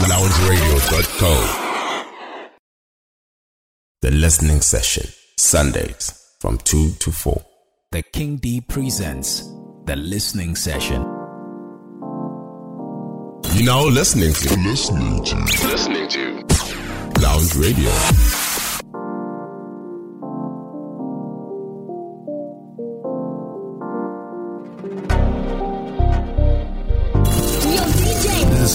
loungeradio.co. The listening session, Sundays from 2 to 4. The KingDeep presents The Listening Session. You now listening to listening to listening to Lounge Radio.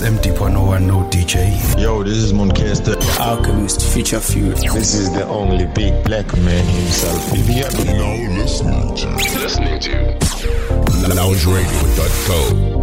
This is Emdeep101 No DJ. Yo, this is Monkestar. The Alchemist Future Fury. This is the only big black man himself. If you have now listening to Listening to loungeradio.co.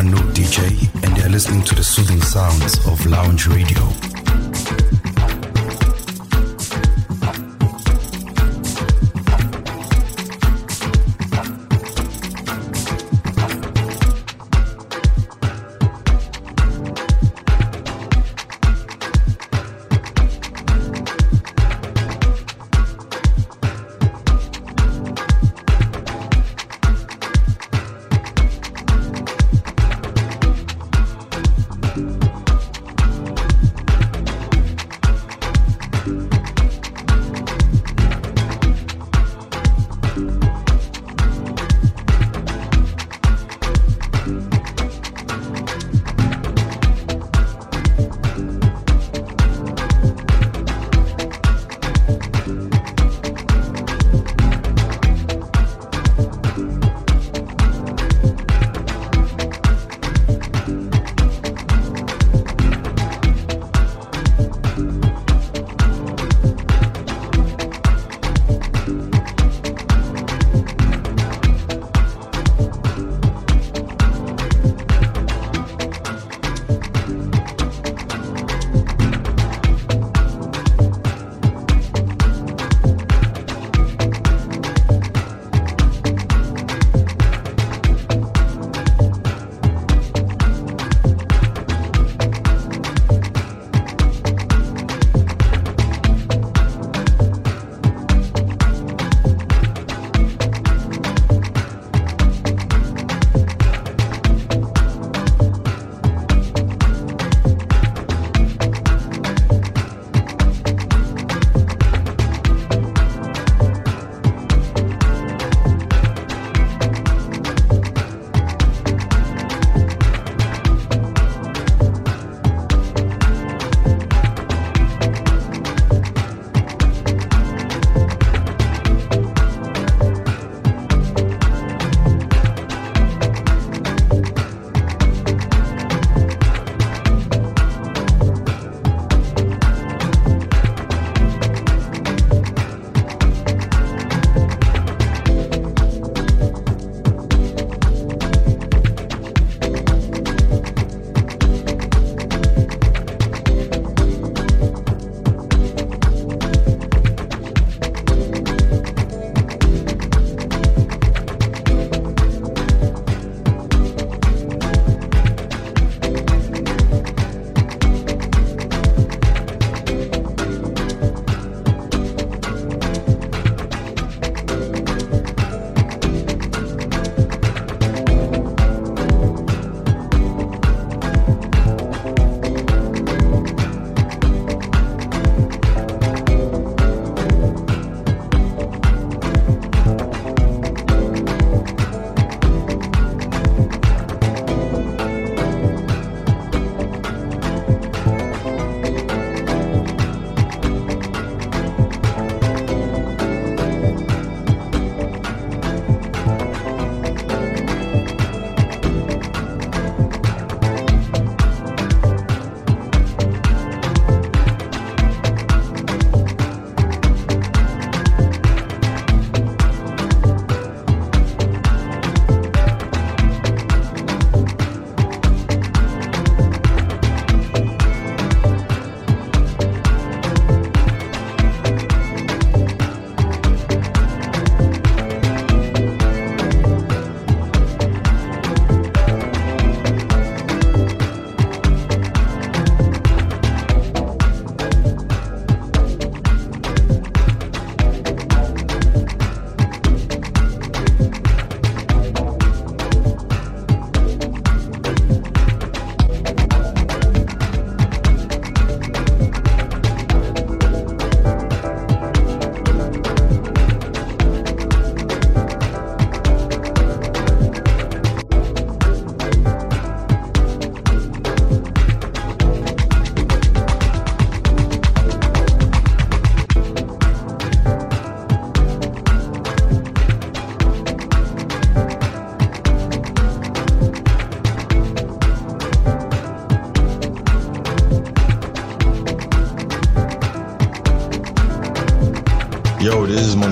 101 No DJ, and they are listening to the soothing sounds of Lounge Radio.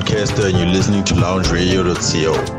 Monkestar and you're listening to loungeradio.co.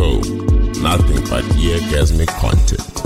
Nothing but eargasmic content.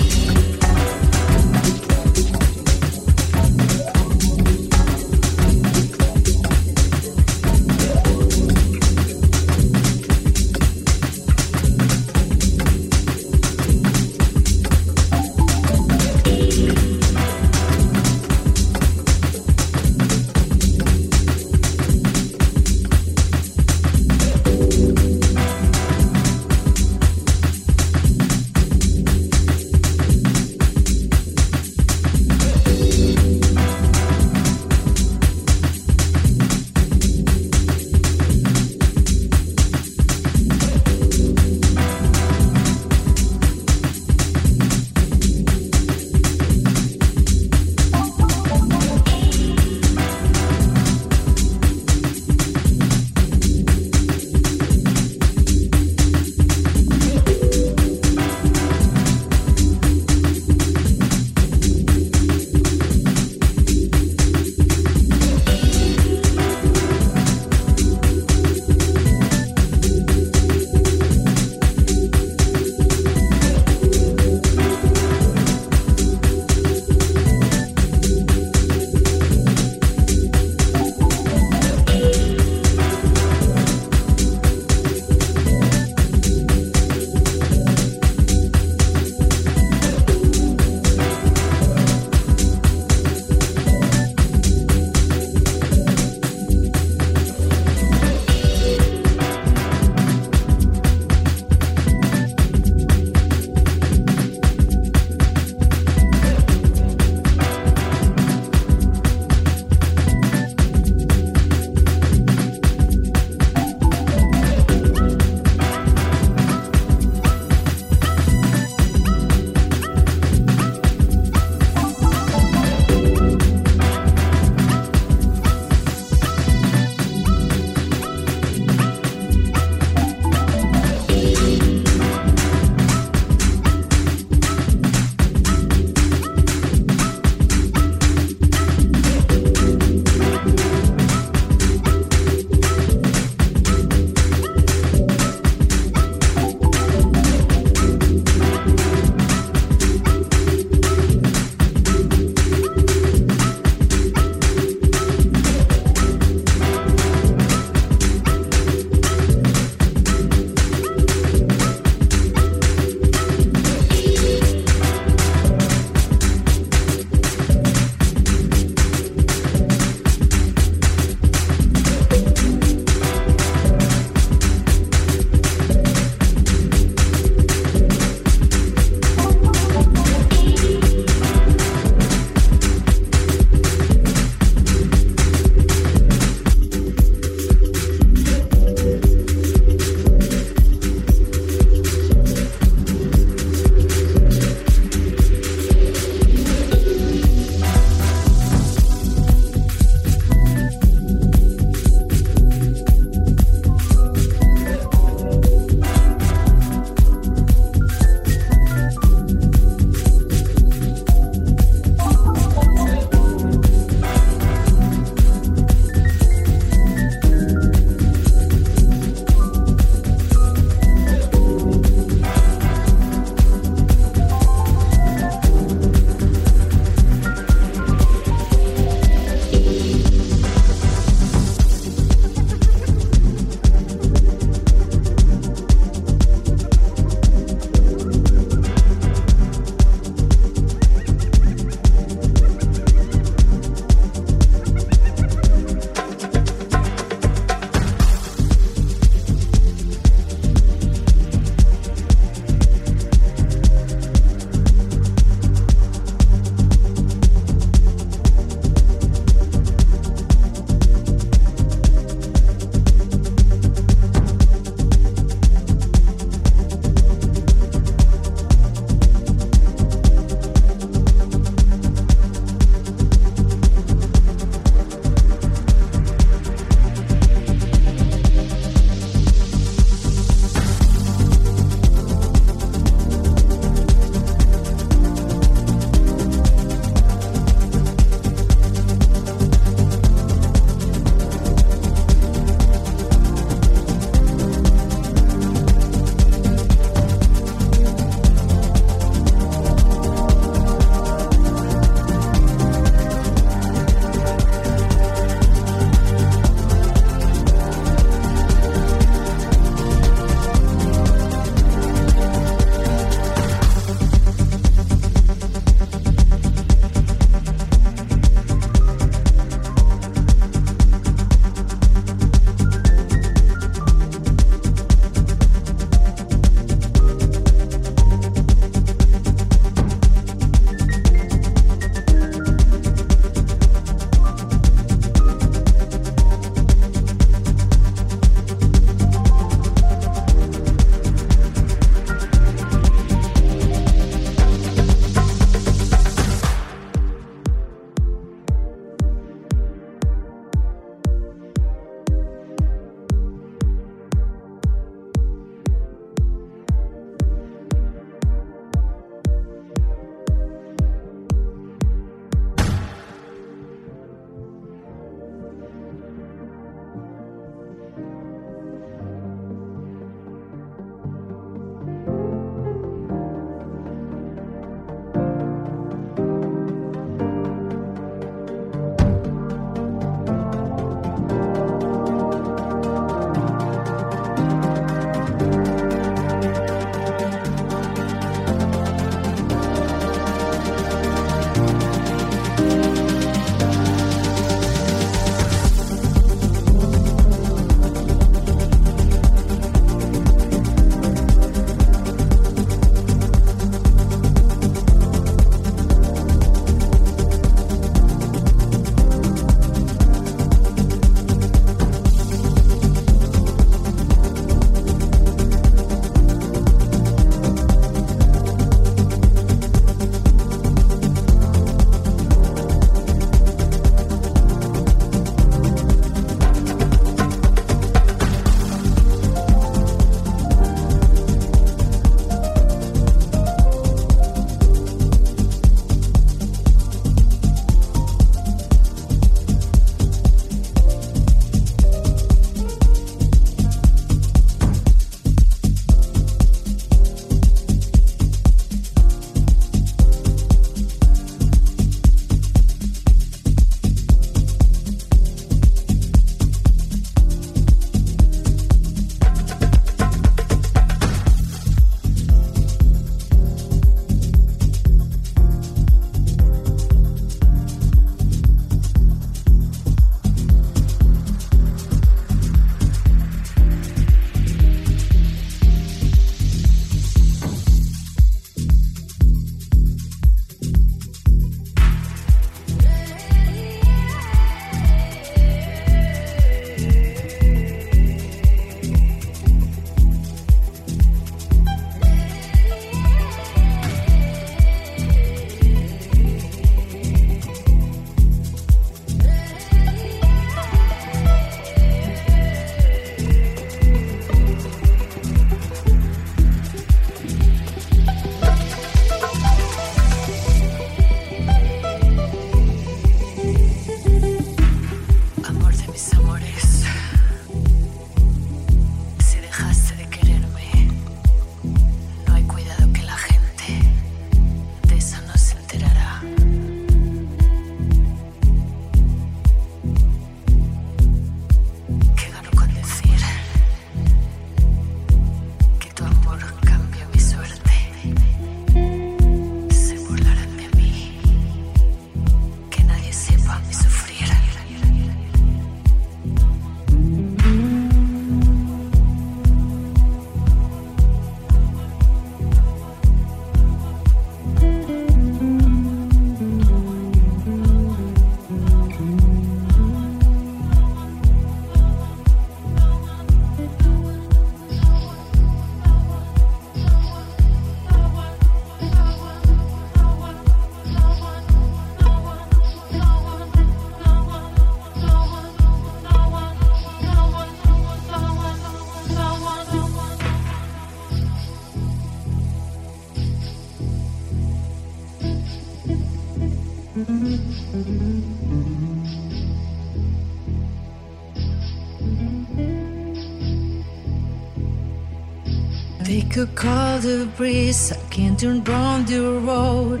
could call the breeze, I can turn down the road.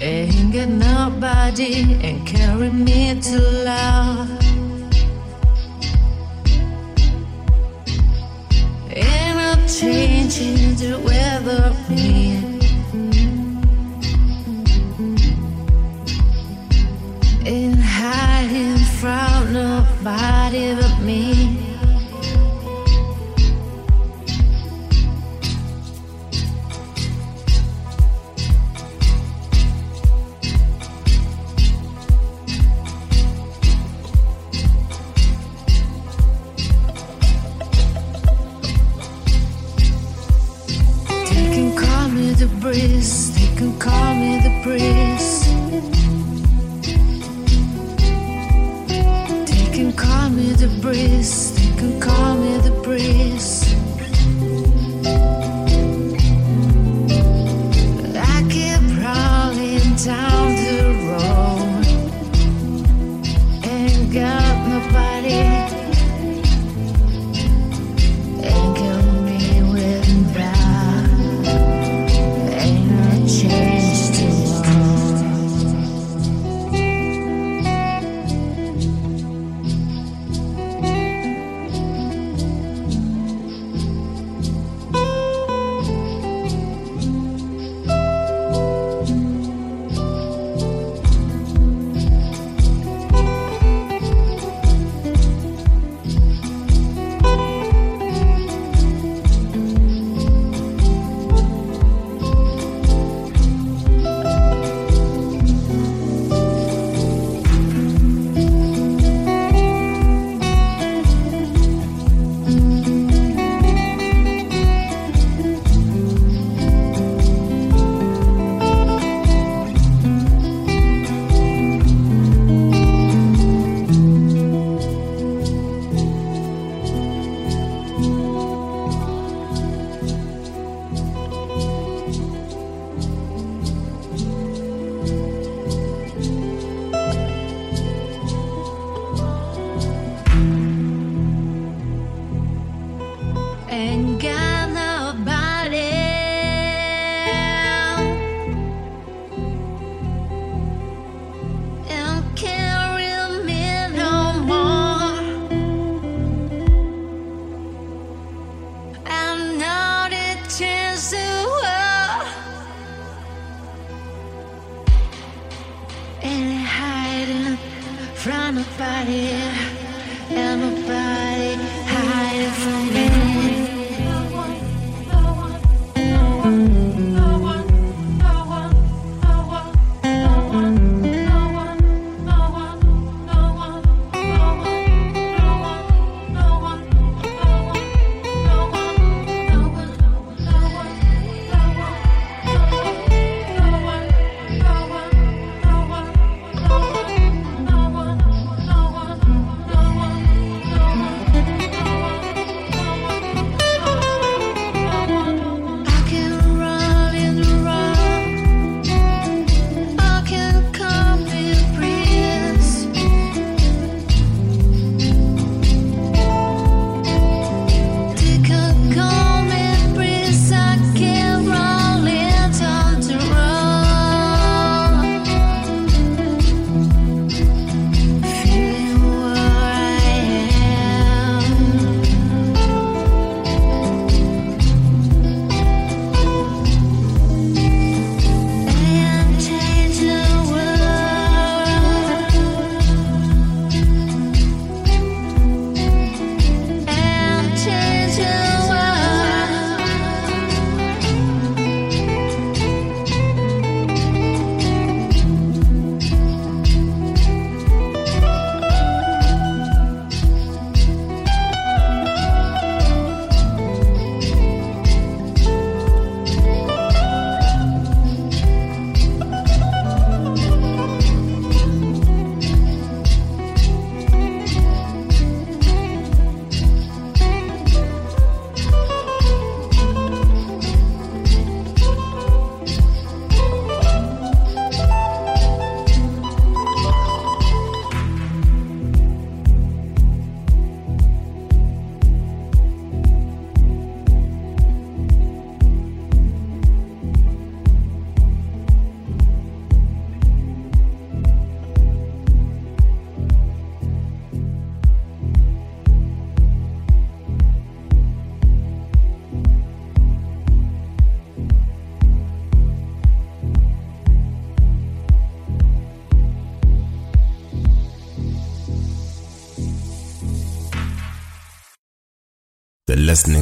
Ain't got nobody and carry me to love. And I'm changing the weather, man.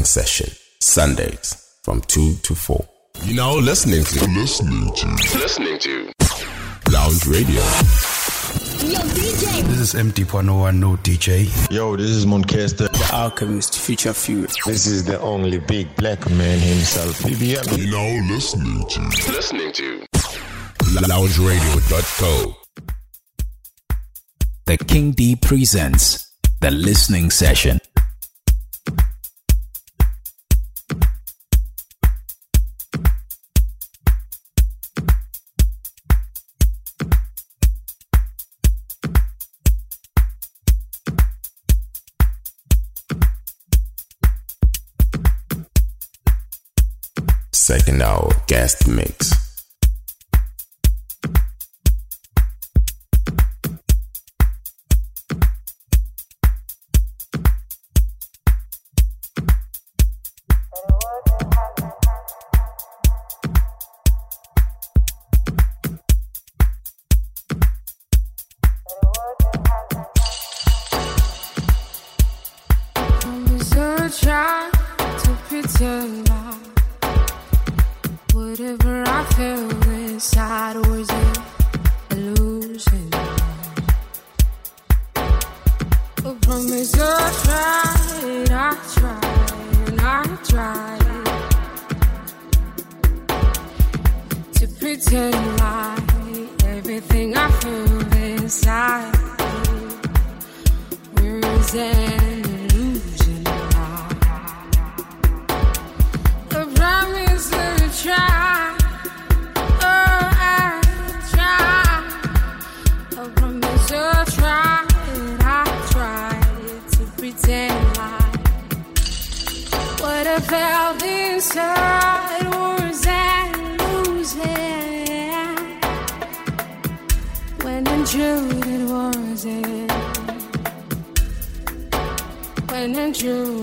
session, Sundays from 2 to 4. You now listening to listening to listening to Lounge Radio. Yo, DJ. This is Emdeep101 No DJ. Yo, this is Monkestar. The Alchemist Future Fuel. This is the only big black man himself. BBM. You now listening to listening to LoungeRadio.co. The KingDeep presents the listening session. Second hour guest mix. pretend June.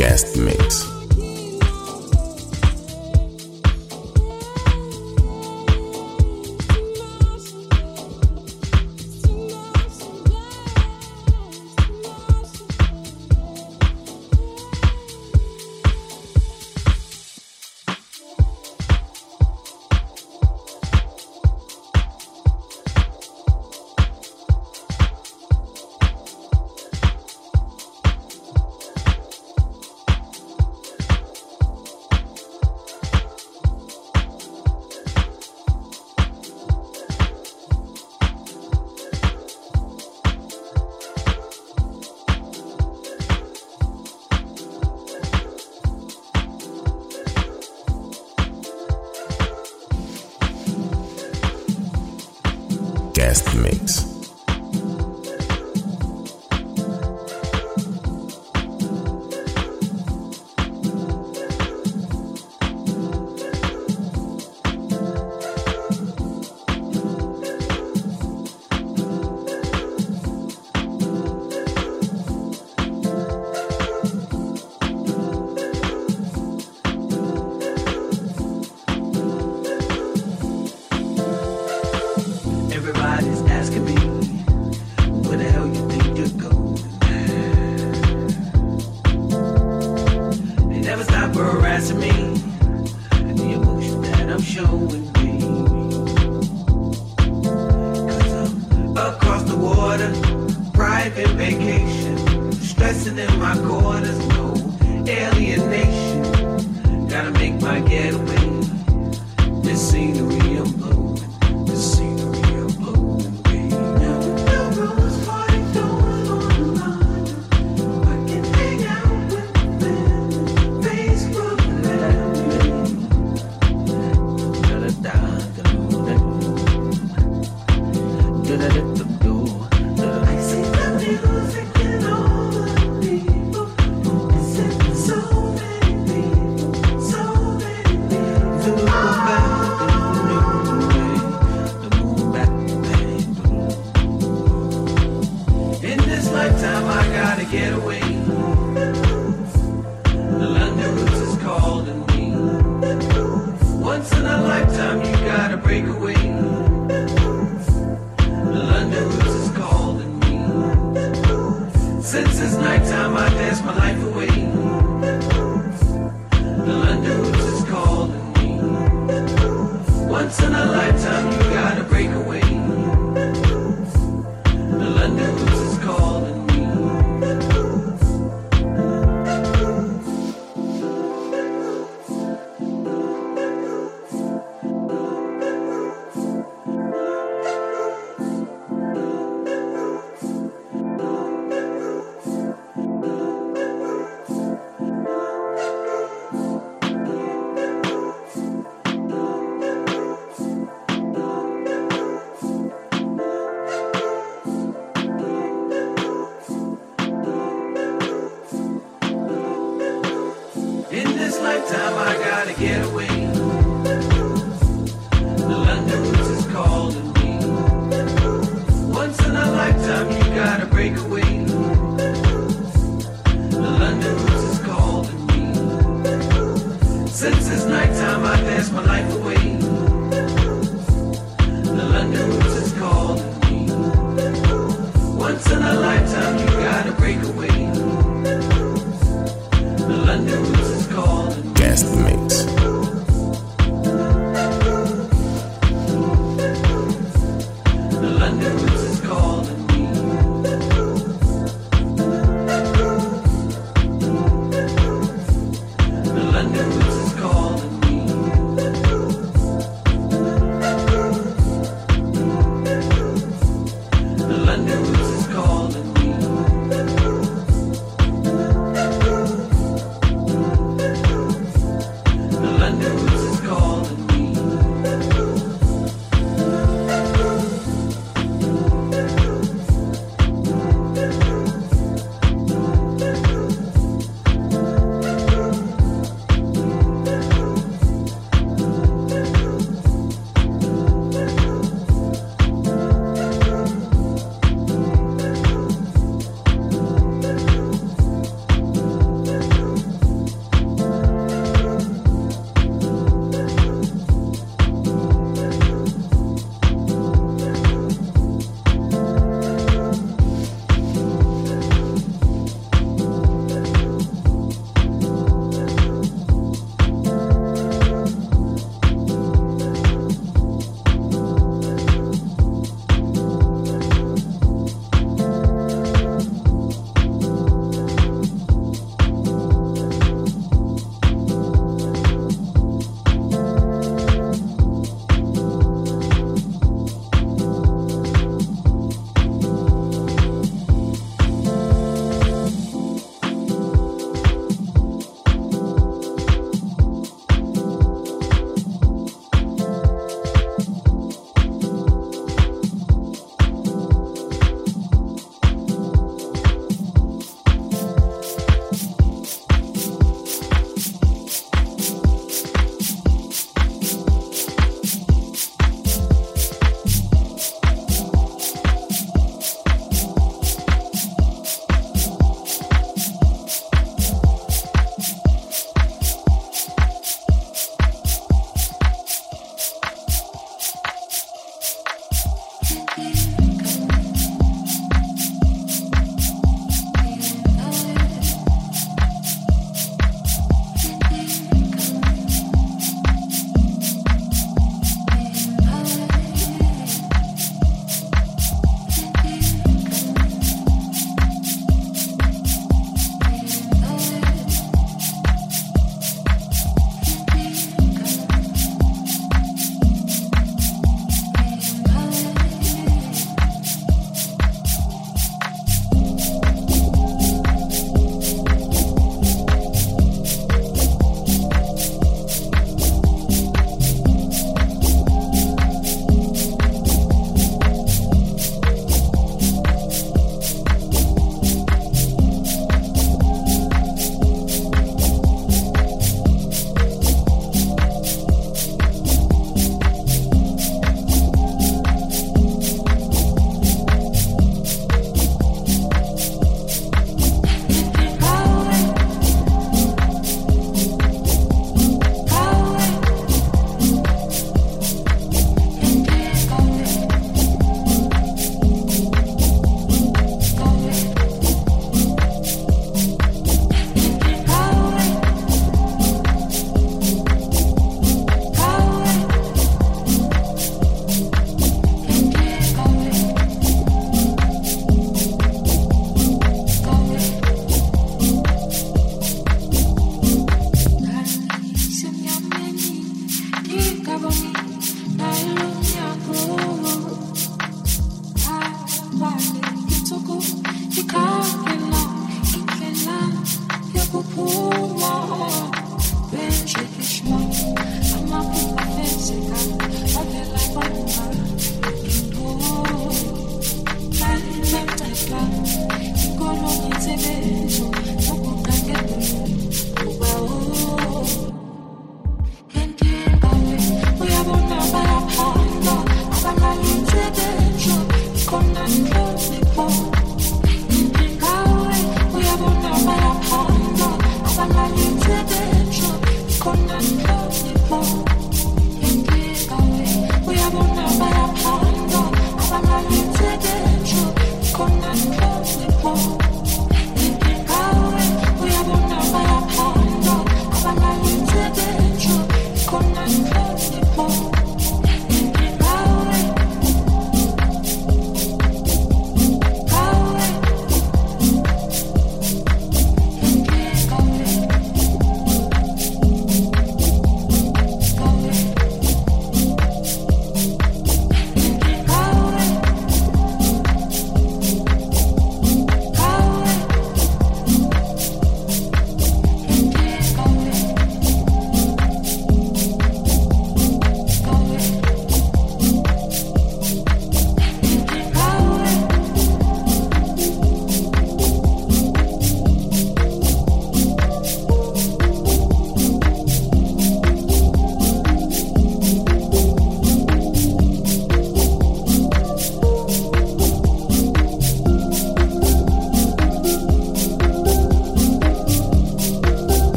Guest mix.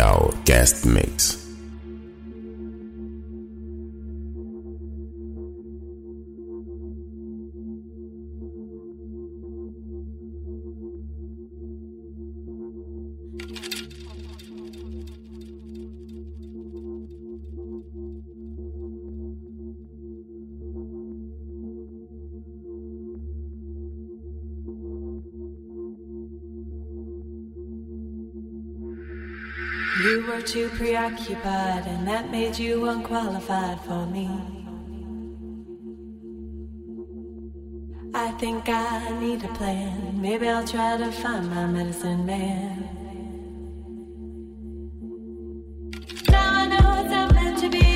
Hour guest mix. Too preoccupied, and that made you unqualified for me. I think I need a plan. Maybe I'll try to find my medicine man. Now I know it's not meant to be,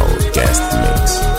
Cloud Guest Mix.